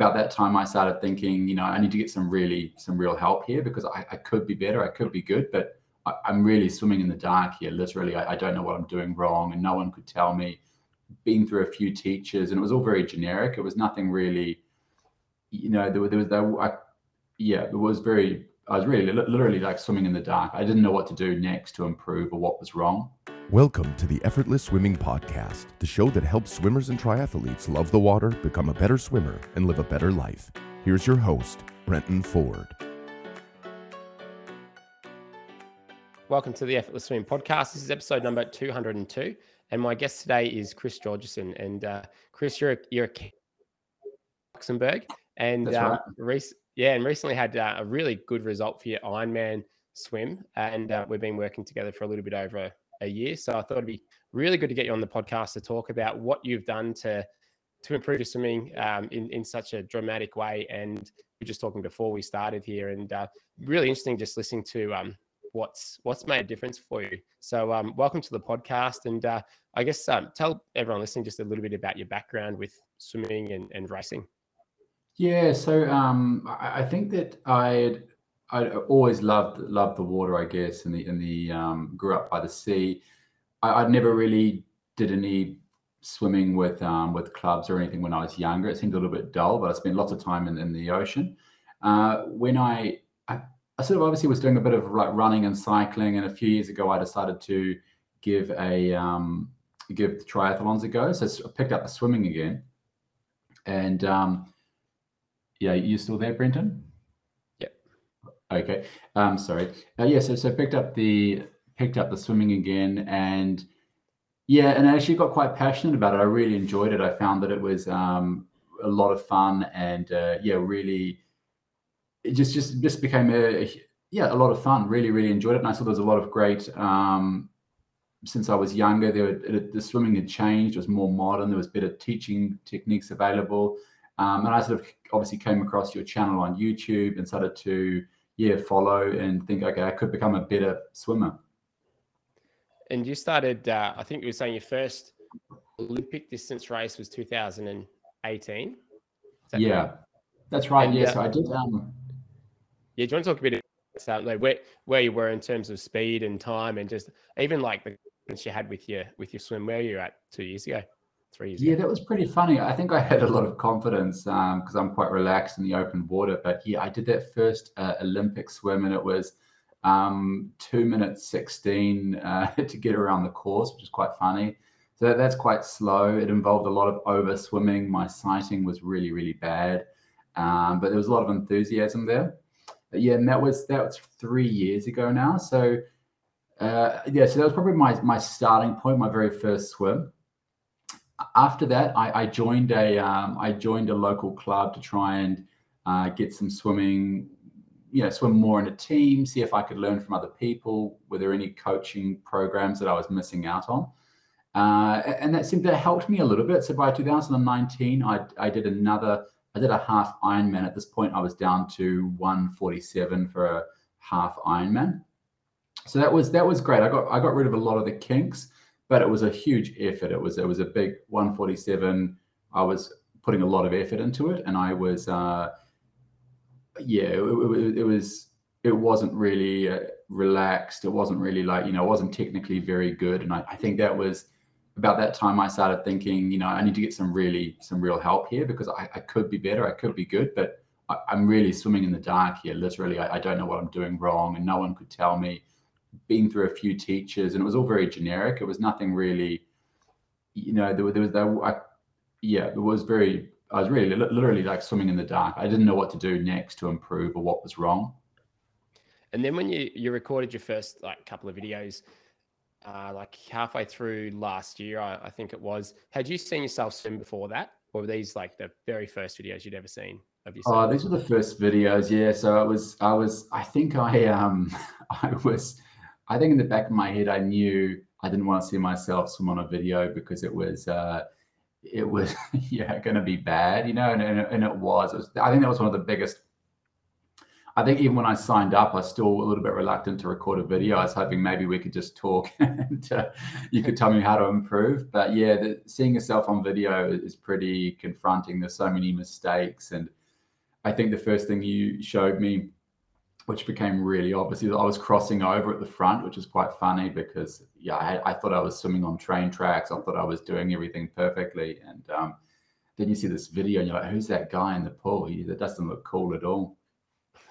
about that time I started thinking, you know, I need to get some really some real help here because I, I could be better, I could be good, but I, am really swimming in the dark here. Literally, I, I, don't know what I'm doing wrong, and no one could tell me. Been through a few teachers, and it was all very generic. It was nothing really, you know, there, there was there, I, yeah, it was very. I was really literally like swimming in the dark. I didn't know what to do next to improve or what was wrong. Welcome to the Effortless Swimming Podcast, the show that helps swimmers and triathletes love the water, become a better swimmer, and live a better life. Here's your host, Brenton Ford. Welcome to the Effortless Swimming Podcast. This is episode number 202. And my guest today is Chris Georgeson. And uh, Chris, you're a, you're a Luxembourg. And um, right. yeah, and recently had uh, a really good result for your Ironman swim. And uh, we've been working together for a little bit over a year. So I thought it'd be really good to get you on the podcast to talk about what you've done to to improve your swimming um, in in such a dramatic way. And we are just talking before we started here, and uh, really interesting just listening to um, what's what's made a difference for you. So um, welcome to the podcast, and uh, I guess um, tell everyone listening just a little bit about your background with swimming and, and racing. Yeah, so um, I, I think that I I always loved loved the water, I guess, and the and the um, grew up by the sea. I, would never really did any swimming with um, with clubs or anything when I was younger. It seemed a little bit dull, but I spent lots of time in, in the ocean. Uh, when I, I, I sort of obviously was doing a bit of like running and cycling, and a few years ago I decided to give a um, give triathlons a go. So I picked up the swimming again, and um, yeah, you still there, Brenton? Okay. Um, sorry. Uh, yeah. So, so picked up the picked up the swimming again, and yeah, and I actually got quite passionate about it. I really enjoyed it. I found that it was um, a lot of fun, and uh, yeah, really, it just just just became a, a, yeah a lot of fun. Really, really enjoyed it, and I saw there was a lot of great. Um, since I was younger, there were, it, the swimming had changed. It was more modern. There was better teaching techniques available, um, and I sort of obviously came across your channel on YouTube and started to yeah, follow and think, okay, I could become a better swimmer. And you started, uh, I think you were saying your first Olympic distance race was 2018. That yeah, right? that's right. And, yeah, uh, so I did. Um, yeah, do you want to talk a bit about like where where you were in terms of speed and time, and just even like the things you had with your with your swim, where you were at two years ago? Years yeah that was pretty funny. I think i had a lot of confidence because um, i'm quite relaxed in the open water but yeah i did that first uh, olympic swim and it was um, two minutes 16 uh, to get around the course which is quite funny. So that, that's quite slow. It involved a lot of over swimming my sighting was really really bad um, but there was a lot of enthusiasm there. But yeah and that was that was three years ago now. So uh, yeah so that was probably my my starting point my very first swim after that, I, I joined a um, I joined a local club to try and uh, get some swimming, you know, swim more in a team, see if I could learn from other people. Were there any coaching programs that I was missing out on? Uh, and that seemed to helped me a little bit. So by 2019, I, I did another, I did a half Ironman. At this point, I was down to 147 for a half Ironman. So that was that was great. I got I got rid of a lot of the kinks but it was a huge effort. It was it was a big 147. I was putting a lot of effort into it, and I was uh, yeah, it, it, it, was it wasn't really uh, relaxed. It wasn't really like you know, it wasn't technically very good, and I, I think that was about that time I started thinking, you know, I need to get some really some real help here because I, I could be better, I could be good, but I, am really swimming in the dark here. Literally, I, I, don't know what I'm doing wrong, and no one could tell me been through a few teachers, and it was all very generic. It was nothing really, you know, there, there was there, I, yeah, it was very. I was really literally like swimming in the dark. I didn't know what to do next to improve or what was wrong. And then when you you recorded your first like couple of videos, uh, like halfway through last year, I, I think it was. Had you seen yourself swim before that, or were these like the very first videos you'd ever seen of yourself? Oh, these were the first videos. Yeah. So it was. I was. I think I um. I was. I think in the back of my head, I knew I didn't want to see myself swim on a video because it was, uh, it was, yeah, going to be bad, you know, and, and, and it was. It was. I think that was one of the biggest. I think even when I signed up, I was still a little bit reluctant to record a video. I was hoping maybe we could just talk and uh, you could tell me how to improve. But yeah, the, seeing yourself on video is pretty confronting. There's so many mistakes. And I think the first thing you showed me, which became really obvious, I was crossing over at the front, which is quite funny because yeah, I, I, thought I was swimming on train tracks. I thought I was doing everything perfectly. And um, then you see this video and you're like, who's that guy in the pool? He, that doesn't look cool at all.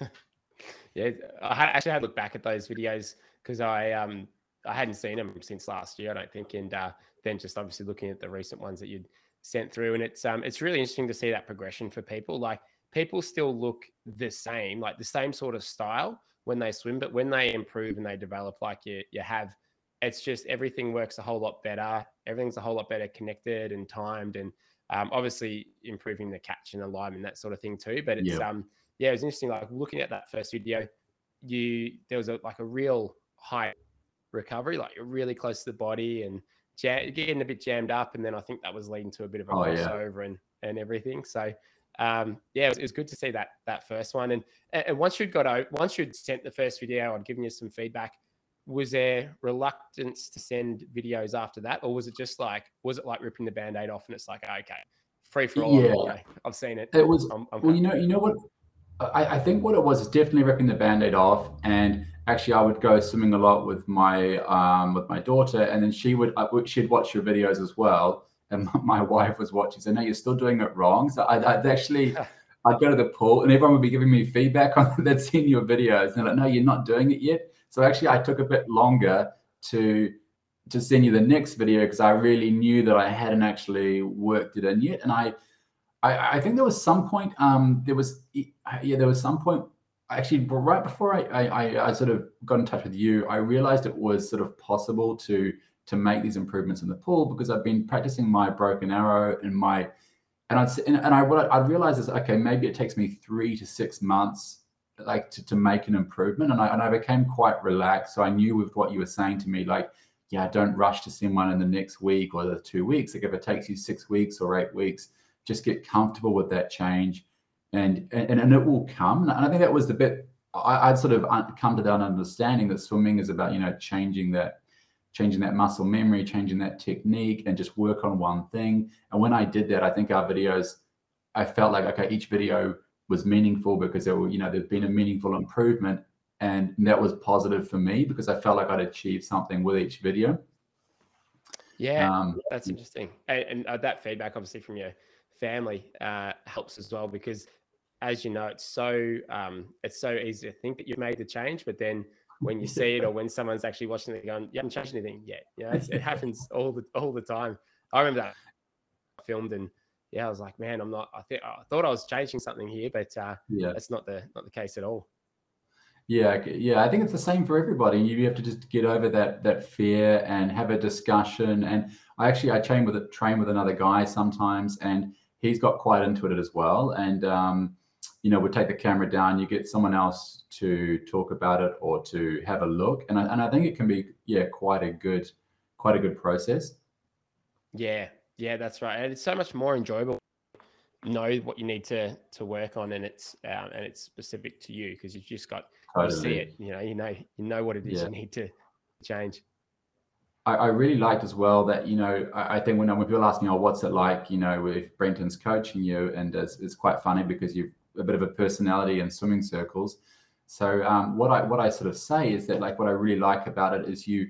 yeah, I actually had to look back at those videos because I um I hadn't seen them since last year, I don't think, and uh, then just obviously looking at the recent ones that you'd sent through, and it's um it's really interesting to see that progression for people. Like people still look the same, like the same sort of style when they swim, but when they improve and they develop, like you you have, it's just everything works a whole lot better. Everything's a whole lot better connected and timed, and um, obviously improving the catch and alignment, that sort of thing too. But it's yeah. um yeah, it was interesting. Like looking at that first video, you there was a like a real high recovery, like you're really close to the body and jam, getting a bit jammed up, and then I think that was leading to a bit of a oh, crossover yeah. and and everything. So um, yeah, it was, it was, good to see that that first one. And and once you'd got out, once you'd sent the first video, I'd given you some feedback. Was there reluctance to send videos after that, or was it just like was it like ripping the band-aid off and it's like okay, free for all? Yeah, okay, I've seen it. It was. I'm, I'm well, you know, you know what I, I, think what it was is definitely ripping the band-aid off and actually i would go swimming a lot with my um, with my daughter and then she would she'd watch your videos as well and my wife was watching so no you're still doing it wrong so i'd, I'd actually i'd go to the pool and everyone would be giving me feedback on they'd seen your videos and they're like no you're not doing it yet so actually i took a bit longer to to send you the next video because i really knew that i hadn't actually worked it in yet and i I, I think there was some point. Um, there was yeah, there was some point. Actually, right before I, I I sort of got in touch with you, I realized it was sort of possible to to make these improvements in the pool because I've been practicing my broken arrow and my and I'd and, and I what I'd realize is okay, maybe it takes me three to six months like to, to make an improvement and I and I became quite relaxed. So I knew with what you were saying to me, like, yeah, don't rush to see one in the next week or the two weeks. Like if it takes you six weeks or eight weeks, just get comfortable with that change and and, and it will come and i think that was the bit I, would sort of come to that understanding that swimming is about you know changing that changing that muscle memory changing that technique and just work on one thing. And when i did that i think our videos i felt like okay each video was meaningful because there were you know there's been a meaningful improvement. And that was positive for me because i felt like i'd achieved something with each video. Yeah um, that's interesting. And, and uh, that feedback obviously from you family uh, helps as well because as you know it's so um, it's so easy to think that you've made the change but then when you see it or when someone's actually watching it going you haven't changed anything yet you know it happens all the all the time i remember that I filmed and yeah i was like man i'm not i think i thought i was changing something here but uh yeah that's not the not the case at all yeah, yeah. I think it's the same for everybody. You have to just get over that that fear and have a discussion. And I actually I train with a train with another guy sometimes, and he's got quite into it as well. And um, you know, we take the camera down, you get someone else to talk about it or to have a look, and I, and I think it can be yeah quite a good quite a good process. Yeah, yeah, that's right, and it's so much more enjoyable. Know what you need to to work on, and it's um, and it's specific to you because you've just got totally. you see it. You know, you know, you know what it is yeah. you need to change. I, I, really liked as well that you know I, I, think when when people ask me, "Oh, what's it like?" You know, if Brenton's coaching you, and it's, it's quite funny because you've a bit of a personality in swimming circles. So um, what I what I sort of say is that like what I really like about it is you,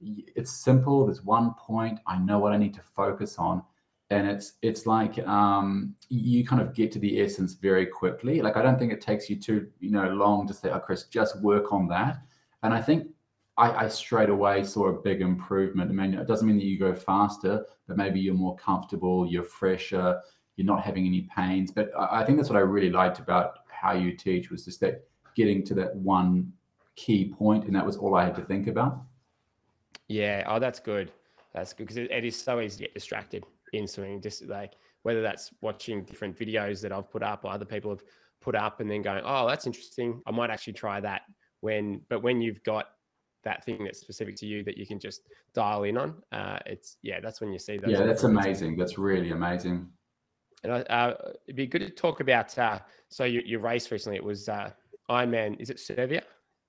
it's simple. There's one point. I know what I need to focus on, and it's it's like um, you kind of get to the essence very quickly. Like I don't think it takes you too you know long to say, "Oh, Chris, just work on that." And I think I, I, straight away saw a big improvement. I mean, it doesn't mean that you go faster, but maybe you're more comfortable, you're fresher, you're not having any pains. But I, I think that's what I really liked about how you teach was just that getting to that one key point, and that was all I had to think about. Yeah. Oh, that's good. That's good because it, it is so easy to get distracted in swimming. Just like whether that's watching different videos that I've put up or other people have put up, and then going, "Oh, that's interesting. I might actually try that." When, but when you've got that thing that's specific to you that you can just dial in on. Uh, it's yeah, that's when you see those. Yeah, that's amazing. That's really amazing. And uh, it'd be good to talk about. Uh, so your, your race recently, it was uh, Ironman. Is it Sevilla?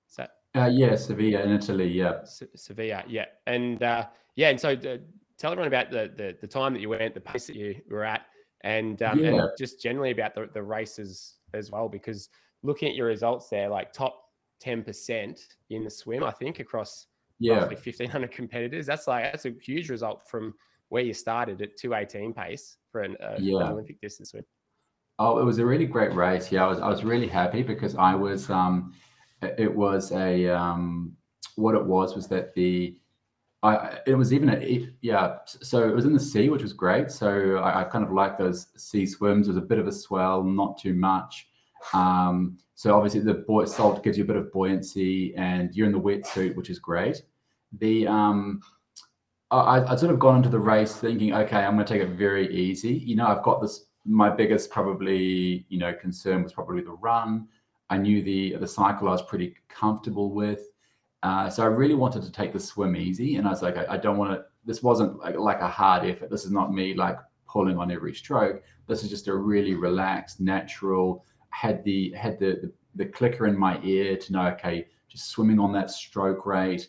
Is that? Uh, yeah, Sevilla in Italy. Yeah, Se- Sevilla. Yeah, and uh, yeah, and so uh, tell everyone about the, the the time that you went, the pace that you were at, and um, Yeah. and just generally about the the races as well. Because looking at your results there, like top ten percent in the swim, I think across yeah. roughly fifteen hundred competitors. That's like that's a huge result from where you started at two eighteen pace uh, Yeah. an Olympic distance swim. Oh, it was a really great race. Yeah, I was I was really happy because I was um it it was a um what it was was that the I it was even a yeah so it was in the sea which was great. So I, I kind of like those sea swims. It was a bit of a swell, not too much. Um, so obviously the buoy salt gives you a bit of buoyancy, and you're in the wetsuit, which is great. The um I, I sort of gone into the race thinking, okay, I'm going to take it very easy. You know, I've got this. My biggest probably, you know, concern was probably the run. I knew the the cycle I was pretty comfortable with, uh, so I really wanted to take the swim easy. And I was like, I, I don't want to. This wasn't like like a hard effort. This is not me like pulling on every stroke. This is just a really relaxed, natural. Had the had the the, the clicker in my ear to know, okay, just swimming on that stroke rate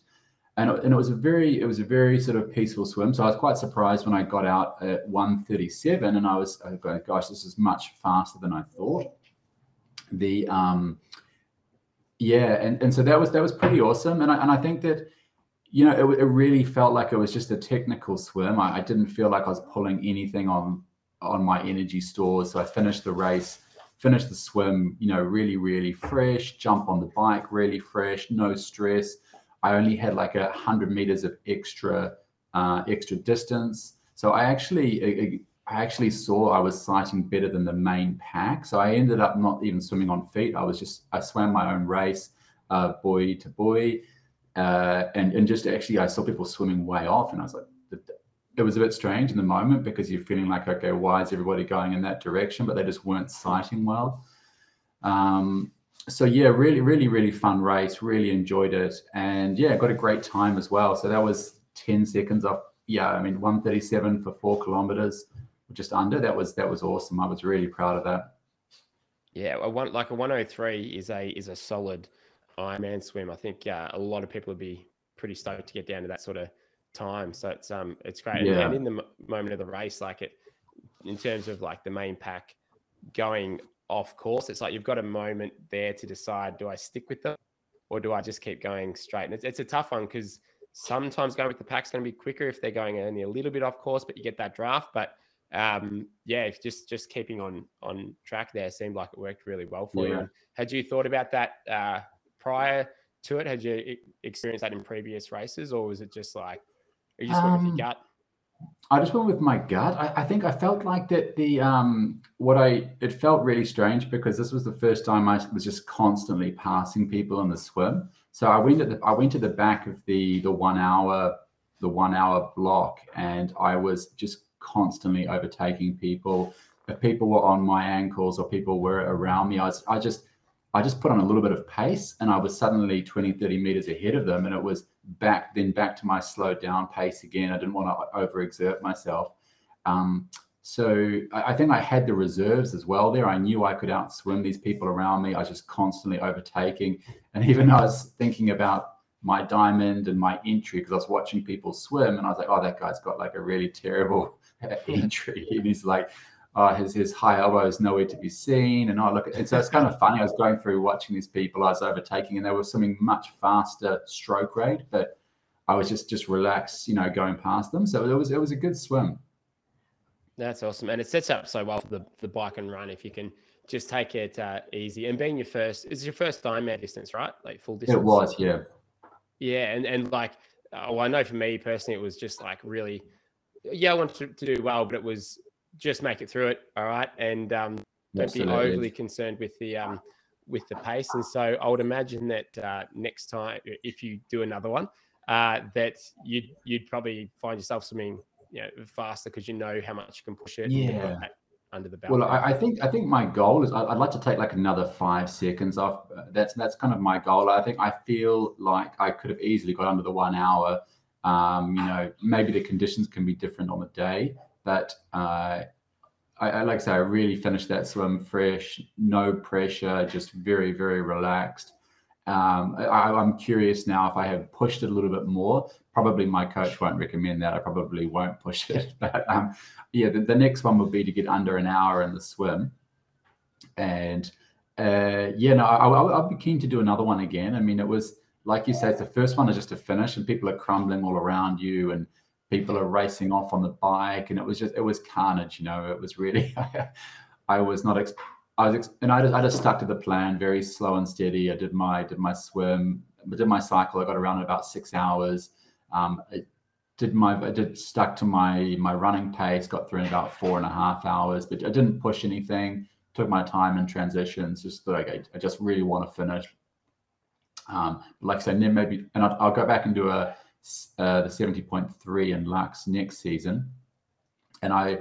and it, and it was a very it was a very sort of peaceful swim. So I was quite surprised when I got out at 137, and I was gosh, this is much faster than I thought. The um, yeah, and, and so that was that was pretty awesome, and I and I think that you know it, it really felt like it was just a technical swim. I, I didn't feel like I was pulling anything on on my energy stores. So I finished the race, finished the swim, you know, really really fresh. Jump on the bike, really fresh, no stress. I only had like a hundred meters of extra uh, extra distance. So I actually I actually saw I was sighting better than the main pack. So I ended up not even swimming on feet. I was just I swam my own race, uh, buoy to buoy, uh, and and just actually I saw people swimming way off, and I was like, it was a bit strange in the moment because you're feeling like, okay, why is everybody going in that direction? But they just weren't sighting well. Um, so yeah, really, really, really fun race. Really enjoyed it, and yeah, got a great time as well. So that was ten seconds off. Yeah, I mean, one thirty-seven for four kilometers, just under. That was that was awesome. I was really proud of that. Yeah, a one like a 103 is a is a solid Ironman swim. I think uh, a lot of people would be pretty stoked to get down to that sort of time. So it's um it's great. And- Yeah. And, in the moment of the race, like it in terms of like the main pack going off course, it's like you've got a moment there to decide: do I stick with them or do I just keep going straight? And it's it's a tough one because sometimes going with the pack's going to be quicker if they're going only a little bit off course, but you get that draft. But um, yeah, if just just keeping on on track there seemed like it worked really well for you. Yeah. And had you thought about that uh, prior to it? Had you experienced that in previous races, or was it just like you just went with Um, your gut? I just went with my gut. I, I think I felt like that the um what I it felt really strange because this was the first time I was just constantly passing people in the swim. So I went at the I went to the back of the the one hour the one hour block and I was just constantly overtaking people. If people were on my ankles or people were around me, I was I just I just put on a little bit of pace and I was suddenly 20, 30 meters ahead of them. And it was back then back to my slowed down pace again. I didn't want to overexert myself. Um, so I, I think I had the reserves as well there. I knew I could outswim these people around me. I was just constantly overtaking. And even I was thinking about my diamond and my entry because I was watching people swim and I was like, oh, that guy's got like a really terrible entry. And he's like, uh, his his high elbow is nowhere to be seen. And I look at and so it's kind of funny. I was going through watching these people I was overtaking, and they were swimming much faster stroke rate, but I was just just relaxed, you know, going past them. So it was it was a good swim. That's awesome, and it sets up so well for the the bike and run if you can just take it uh, easy. And being your first, is your first Ironman distance, right? Like full distance. It was, yeah. Yeah, and and like, well, I know for me personally, it was just like really, yeah, I wanted to, to do well, but it was just make it through it, all right, and um, don't be overly concerned with the um with the pace. And so I would imagine that uh, next time, if you do another one, uh, that you'd you'd probably find yourself swimming, you know, faster because you know how much you can push it. and you've got Yeah. under the belt. Well, I, I think I think my goal is I- I'd like to take like another five seconds off. Uh, That's that's kind of my goal. I think I feel like I could have easily got under the one hour. Um, you know, maybe the conditions can be different on the day, but uh, I, I, like I say, I really finished that swim fresh, no pressure, just very, very relaxed. Um, I, am curious now if I have pushed it a little bit more. Probably my coach won't recommend that. I probably won't push it. But um, yeah, the, the, next one would be to get under an hour in the swim. And uh, yeah, no, I, I'll be keen to do another one again. I mean, it was like you said, the first one is just to finish, and people are crumbling all around you, and people are racing off on the bike, and it was just it was carnage. You know, it was really. I was not I was, and I just, I just stuck to the plan, very slow and steady. I did my did my swim, I did my cycle. I got around in about six hours. Um, I did my I did stuck to my my running pace. Got through in about four and a half hours, but I didn't push anything. Took my time in transitions. Just okay, I just really want to finish. Um, like I said, maybe, and I'll, I'll, go back and do a uh, the seventy point three in Lux next season, and I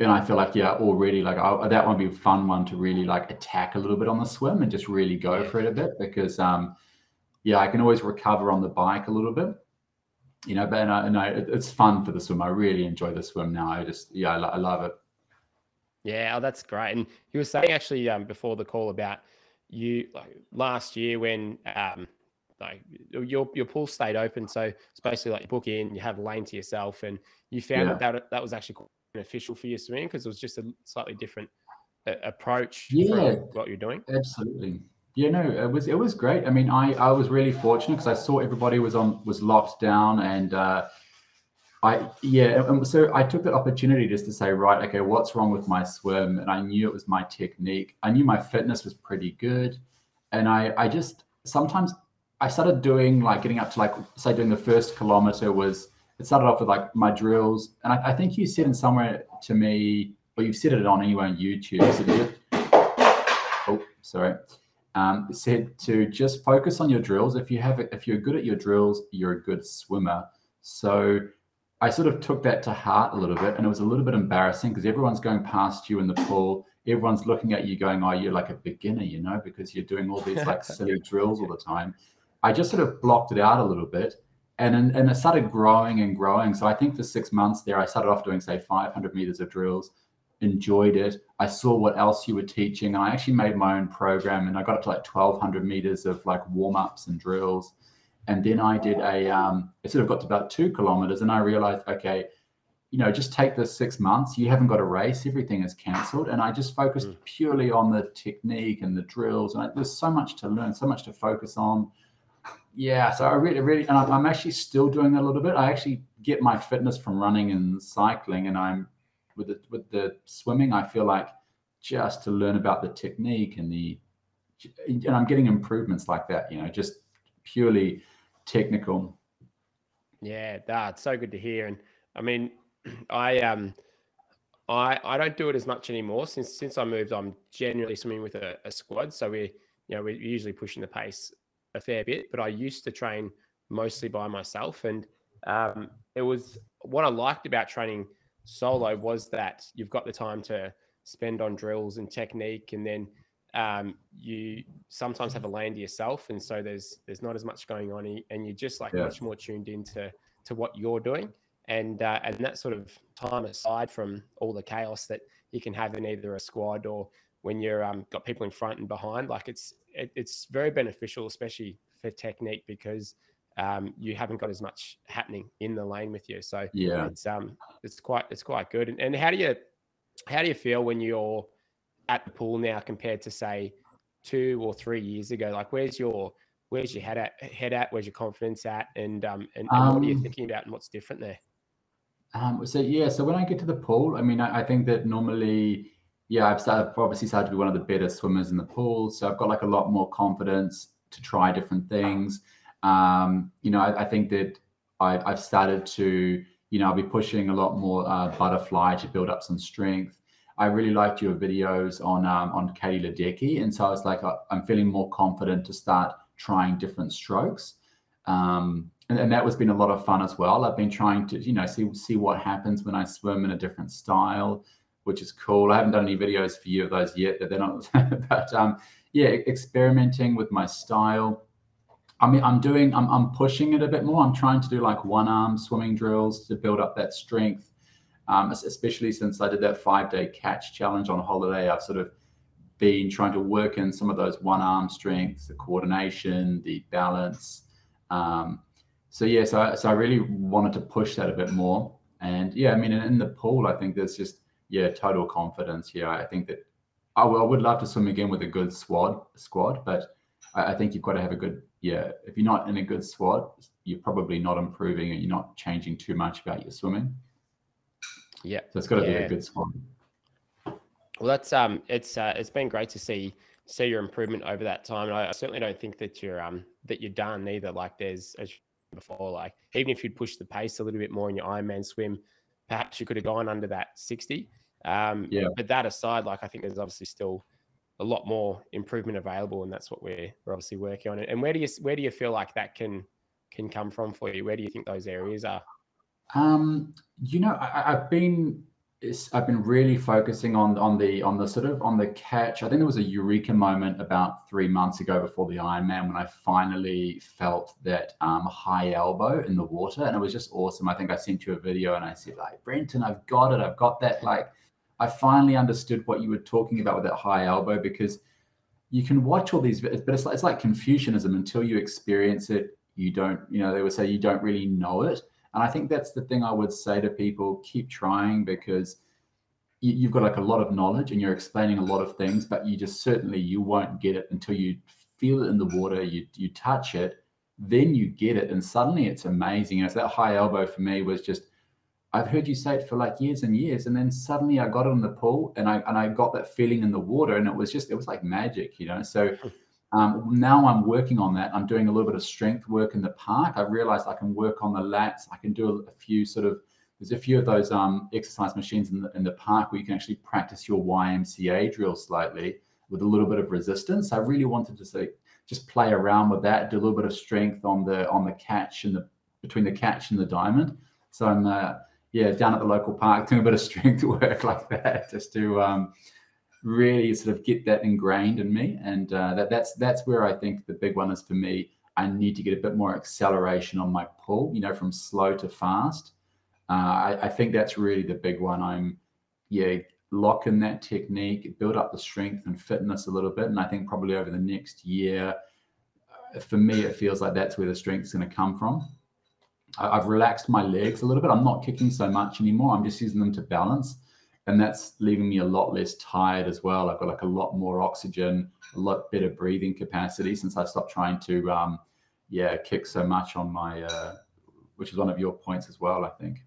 and I feel like yeah, already like I, that would be a fun one to really like attack a little bit on the swim and just really go for it a bit because um, yeah, I can always recover on the bike a little bit, you know. But and I, and I, it's fun for the swim. I really enjoy the swim now. I just yeah, I, I love it. Yeah, oh, that's great. And you were saying actually um, before the call about you like last year when um, like your your pool stayed open, so it's basically like you book in, you have a lane to yourself, and you found yeah. that, that that was actually quite beneficial for your swing because it was just a slightly different uh, approach yeah, what you're doing. Absolutely. Yeah, no, it was it was great. I mean, I I was really fortunate because I saw everybody was on was locked down, and uh, I yeah, and so I took the opportunity just to say, right, okay, what's wrong with my swim? And I knew it was my technique. I knew my fitness was pretty good, and I I just sometimes I started doing like getting up to like say doing the first kilometer was it started off with like my drills, and I, I think you said in somewhere to me, or you've said it on anywhere on YouTube. So oh, sorry. Um, said to just focus on your drills. If you have, if you're good at your drills, you're a good swimmer. So I sort of took that to heart a little bit, and it was a little bit embarrassing because everyone's going past you in the pool. Everyone's looking at you, going, "Oh, you're like a beginner," you know, because you're doing all these like silly drills all the time. I just sort of blocked it out a little bit and and it started growing and growing. So I think for six months there, I started off doing say 500 meters of drills, enjoyed it. I saw what else you were teaching, and I actually made my own program, and I got up to like 1200 meters of like warm ups and drills, and then I did a um, it sort of got to about two kilometers, and I realized okay. You know, just take the six months. You haven't got a race; everything is cancelled, and I just focused mm. purely on the technique and the drills. And I, there's so much to learn, so much to focus on yeah, so I really, really, and I'm, actually still doing that a little bit. I actually get my fitness from running and cycling, and I'm with the with the swimming. I feel like just to learn about the technique and the, and I'm getting improvements like that. You know, just purely technical. Yeah, that's so good to hear. And I mean, I um, I I don't do it as much anymore since since I moved. I'm generally swimming with a, a squad, so we you know we're usually pushing the pace a fair bit, but I used to train mostly by myself. And um, it was what I liked about training solo was that you've got the time to spend on drills and technique, and then um, you sometimes have a lane to yourself, and so there's there's not as much going on, and you're just like yeah. much more tuned into to what you're doing, and uh, and that sort of time aside from all the chaos that you can have in either a squad or when you're um, got people in front and behind. Like it's it, it's very beneficial, especially for technique, because um, you haven't got as much happening in the lane with you. So yeah, it's um it's quite it's quite good. And, and how do you how do you feel when you're at the pool now compared to say two or three years ago? Like where's your where's your head at head at? Where's your confidence at? And um and, and um, what are you um, thinking about and what's different there? Um, so yeah, so when I get to the pool, I mean, I, I think that normally yeah, I've, started, obviously started to be one of the better swimmers in the pool. So I've got like a lot more confidence to try different things. Um, you know, I, I think that I, have started to, you know, I'll be pushing a lot more uh, butterfly to build up some strength. I really liked your videos on um, on Katie Ledecky, and so I was like, uh, I'm feeling more confident to start trying different strokes. Um, and, and that was been a lot of fun as well. I've been trying to, you know, see see what happens when I swim in a different style which is cool. I haven't done any videos for you of those yet, but they're not. but um, yeah, experimenting with my style. I mean, I'm doing, I'm, I'm pushing it a bit more. I'm trying to do like one arm swimming drills to build up that strength. um, especially since I did that five day catch challenge on holiday. I've sort of been trying to work in some of those one arm strengths, the coordination, the balance. Um, so yeah, so I, so I really wanted to push that a bit more. And yeah, I mean, in, in the pool, I think there's just yeah, total confidence. Yeah, I think that I, I would love to swim again with a good squad squad, but I, I think you've got to have a good yeah. If you're not in a good squad, you're probably not improving and you're not changing too much about your swimming. Yeah. So it's got to yeah. be a good squad. Well, that's um, it's uh, it's been great to see see your improvement over that time. And I, I certainly don't think that you're um that you're done either. Like there's as before, like even if you'd push the pace a little bit more in your Ironman swim, perhaps you could have gone under that 60. Um, yeah. But that aside, like I think there's obviously still a lot more improvement available, and that's what we're we're obviously working on. And where do you where do you feel like that can can come from for you? Where do you think those areas are? Um, you know, I, I've been I've been really focusing on on the on the sort of on the catch. I think there was a eureka moment about three months ago before the Ironman when I finally felt that um, high elbow in the water, and it was just awesome. I think I sent you a video and I said like, Brenton, I've got it. I've got that. Like, I finally understood what you were talking about with that high elbow because you can watch all these, but it's like, it's like Confucianism until you experience it. You don't, you know, they would say you don't really know it. And I think that's the thing I would say to people keep trying because you, have got like a lot of knowledge and you're explaining a lot of things, but you just certainly you won't get it until you feel it in the water, you you touch it, then you get it, and suddenly it's amazing. And that high elbow for me was just I've heard you say it for like years and years, and then suddenly I got it in the pool and I and I got that feeling in the water, and it was just it was like magic, you know. So hmm. Um, now I'm working on that. I'm doing a little bit of strength work in the park. I've realized I can work on the lats. I can do a, a few sort of, there's a few of those um, exercise machines in the, in the park where you can actually practice your YMCA drill slightly with a little bit of resistance. I really wanted to say, just play around with that, do a little bit of strength on the on the catch and the between the catch and the diamond. So I'm uh, yeah down at the local park doing a bit of strength work like that just to um, really sort of get that ingrained in me. And uh, that, that's that's where I think the big one is for me. I need to get a bit more acceleration on my pull, you know, from slow to fast. Uh, I, I, think that's really the big one. I'm, yeah, lock in that technique, build up the strength and fitness a little bit. And I think probably over the next year, uh, for me, it feels like that's where the strength's going to come from. I, I've relaxed my legs a little bit. I'm not kicking so much anymore. I'm just using them to balance and that's leaving me a lot less tired as well. I've got like a lot more oxygen, a lot better breathing capacity since I stopped trying to, um, yeah, kick so much on my, uh, which is one of your points as well, I think.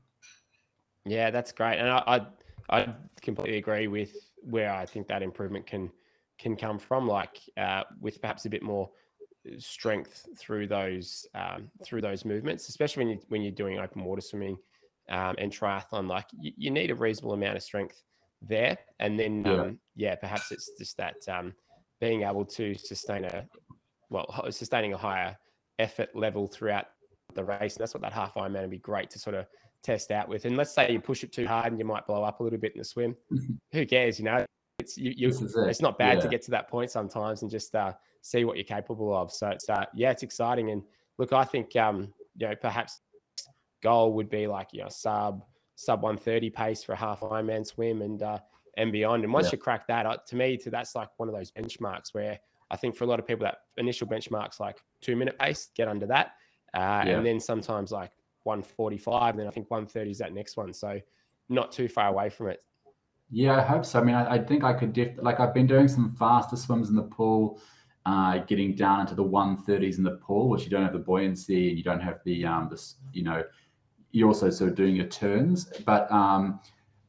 Yeah, that's great, and I, I, I completely agree with where I think that improvement can can come from, like uh, with perhaps a bit more strength through those um, through those movements, especially when you when you're doing open water swimming um, and triathlon, like you, you, need a reasonable amount of strength there. And then, yeah, um, yeah perhaps it's just that um, being able to sustain a, well, sustaining a higher effort level throughout the race. And that's what that half Ironman would be great to sort of test out with. And let's say you push it too hard and you might blow up a little bit in the swim. Who cares? You know, it's you, you it. it's not bad yeah. to get to that point sometimes and just uh, see what you're capable of. So it's uh, yeah, it's exciting. And look, I think um, you know perhaps goal would be like you know sub sub 130 pace for a half Ironman swim and uh, and beyond. And once yeah. you crack that, uh, to me, to that's like one of those benchmarks where I think for a lot of people that initial benchmarks like two minute pace, get under that, uh, yeah. and then sometimes like 145, and then I think 130 is that next one. So not too far away from it. Yeah, I hope so. I mean, I, I think I could def- like I've been doing some faster swims in the pool. Uh, getting down into the 130s in the pool, which you don't have the buoyancy and you don't have the um, you know you're also sort of doing your turns. But um,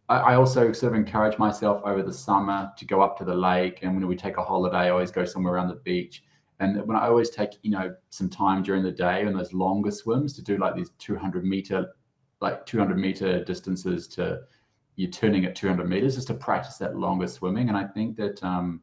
I, I, also sort of encourage myself over the summer to go up to the lake. And when we take a holiday, I always go somewhere around the beach. And when I always take, you know, some time during the day on those longer swims to do like these 200 meter, like 200 meter distances to you're turning at 200 meters just to practice that longer swimming. And I think that um,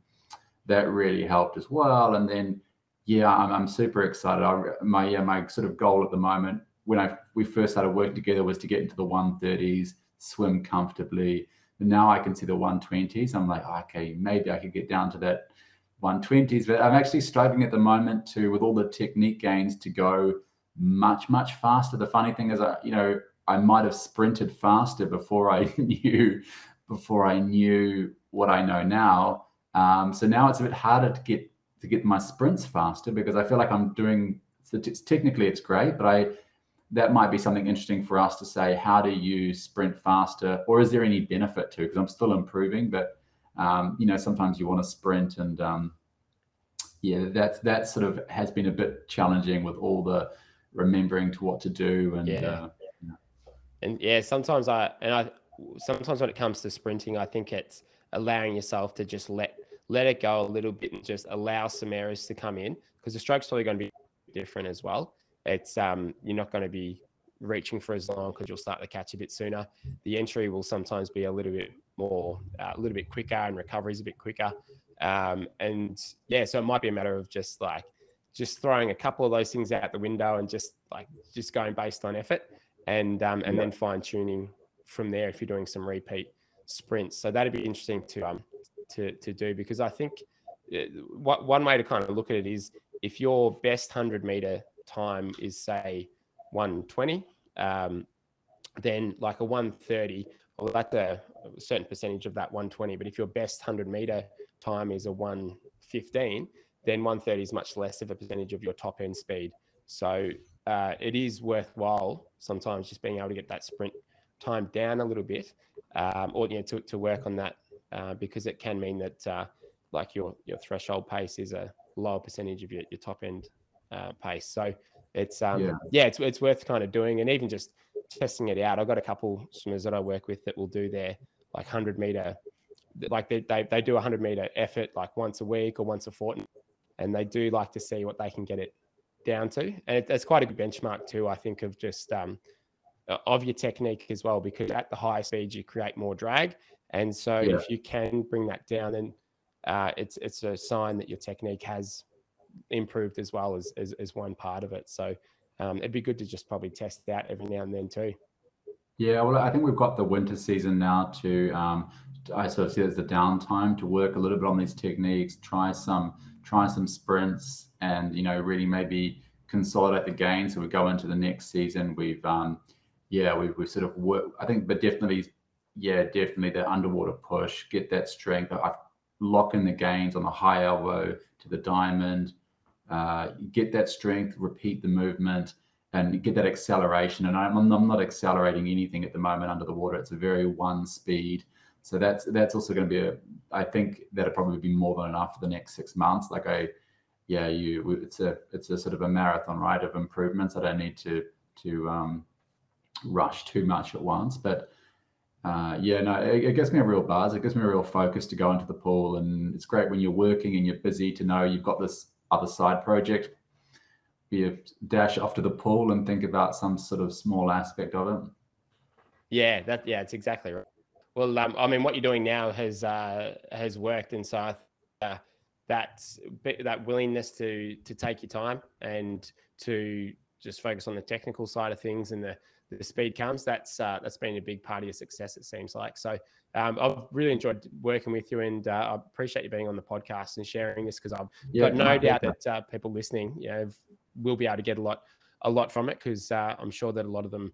that really helped as well. And then, yeah, I'm, I'm super excited. I, my yeah, my sort of goal at the moment when I we first started working together was to get into the 130s, swim comfortably. And now I can see the 120s. I'm like, okay, maybe I could get down to that 120s. But I'm actually striving at the moment to, with all the technique gains, to go much much faster. The funny thing is, I, you know, I might have sprinted faster before I knew before I knew what I know now. Um, so now it's a bit harder to get to get my sprints faster because I feel like I'm doing. It's, technically, it's great, but I that might be something interesting for us to say. How do you sprint faster, or is there any benefit to? Because I'm still improving, but um, you know, sometimes you want to sprint, and um, yeah, that's that sort of has been a bit challenging with all the remembering to what to do and. Yeah. Uh, and yeah, sometimes I and I sometimes when it comes to sprinting, I think it's allowing yourself to just let let it go a little bit and just allow some errors to come in because the stroke's probably going to be different as well. It's um you're not going to be reaching for as long because you'll start to catch a bit sooner. The entry will sometimes be a little bit more, uh, a little bit quicker, and recovery is a bit quicker. Um, and yeah, so it might be a matter of just like just throwing a couple of those things out the window and just like just going based on effort and um, and yeah. then fine tuning from there if you're doing some repeat sprints. So that'd be interesting to um to to do because I think uh, what one way to kind of look at it is if your best hundred meter time is say 120, um, then like a 130, well that's a, a certain percentage of that 120. But if your best hundred meter time is a 115, then 130 is much less of a percentage of your top end speed. So uh, it is worthwhile sometimes just being able to get that sprint time down a little bit, um, or you know, to, to work on that uh, because it can mean that uh, like your your threshold pace is a lower percentage of your, your top end uh, pace. So it's um yeah. yeah, it's it's worth kind of doing and even just testing it out. I've got a couple swimmers that I work with that will do their like hundred meter, like they, they they do a hundred meter effort like once a week or once a fortnight, and they do like to see what they can get it down to, and it, it's quite a good benchmark too. I think of just um of your technique as well, because at the high speed you create more drag, and so yeah. if you can bring that down, then uh, it's it's a sign that your technique has improved as well as as, as one part of it. So um, it'd be good to just probably test that every now and then too. Yeah, well, I think we've got the winter season now to. Um, I sort of see it as the downtime to work a little bit on these techniques, try some try some sprints, and you know really maybe consolidate the gain. So we go into the next season. We've um, yeah, we've, we've sort of worked. I think, but definitely yeah, definitely the underwater push, get that strength. I lock in the gains on the high elbow to the diamond, uh, get that strength, repeat the movement, and get that acceleration. And I'm, I'm not accelerating anything at the moment under the water. It's a very one speed. So that's that's also going to be a. I think that'll probably be more than enough for the next six months. Like I, yeah, you. It's a it's a sort of a marathon, right, of improvements. I don't need to to um, rush too much at once, but uh, yeah, no, it, it, gives me a real buzz. It gives me a real focus to go into the pool, and it's great when you're working and you're busy to know you've got this other side project. You dash off to the pool and think about some sort of small aspect of it. Yeah, that yeah, it's exactly right. Well, um, I mean, what you're doing now has uh, has worked, and so uh, that that willingness to to take your time and to just focus on the technical side of things and the the speed comes. That's uh, that's been a big part of your success. It seems like. So um, I've really enjoyed working with you, and uh, I appreciate you being on the podcast and sharing this because I've yeah, got no doubt that uh, people listening, you know, will be able to get a lot a lot from it because uh, I'm sure that a lot of them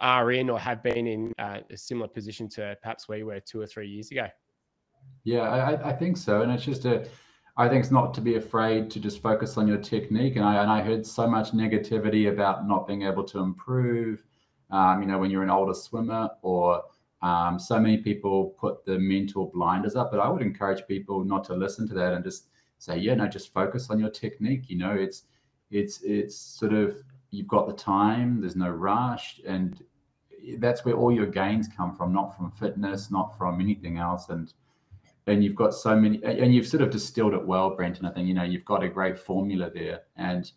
are in or have been in uh, a similar position to perhaps we were two or three years ago. Yeah, I, I think so, and it's just a. I think it's not to be afraid to just focus on your technique. And I and I heard so much negativity about not being able to improve um, you know, when you're an older swimmer, or um, so many people put the mental blinders up. But I would encourage people not to listen to that and just say, yeah, no, just focus on your technique. You know, it's it's it's sort of you've got the time. There's no rush, and that's where all your gains come from, not from fitness, not from anything else. And and you've got so many, and you've sort of distilled it well, Brenton. I think you know you've got a great formula there, and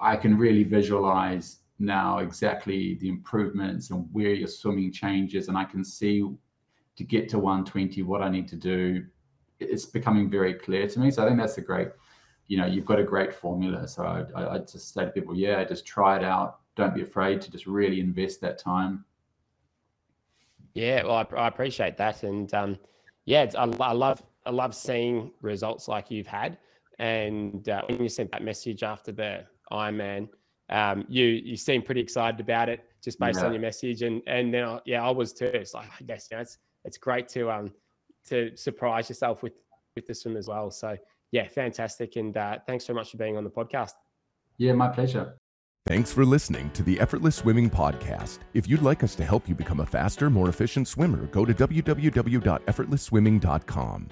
I can really visualize now exactly the improvements and where your swimming changes and i can see to get to 120 what i need to do it's becoming very clear to me. So i think that's a great you know you've got a great formula. So i, I, just say to people yeah just try it out. Don't be afraid to just really invest that time. Yeah well i, I appreciate that. And um, yeah I, I love i love seeing results like you've had. And uh, when you sent that message after the ironman um, you you seem pretty excited about it just based Yeah. on your message, and and then I, yeah, I was too. It's like I guess you know, it's it's great to um to surprise yourself with with the swim as well. So yeah, fantastic, and uh, thanks so much for being on the podcast. Yeah, my pleasure. Thanks for listening to the Effortless Swimming Podcast. If you'd like us to help you become a faster, more efficient swimmer, go to www.effortlessswimming.com.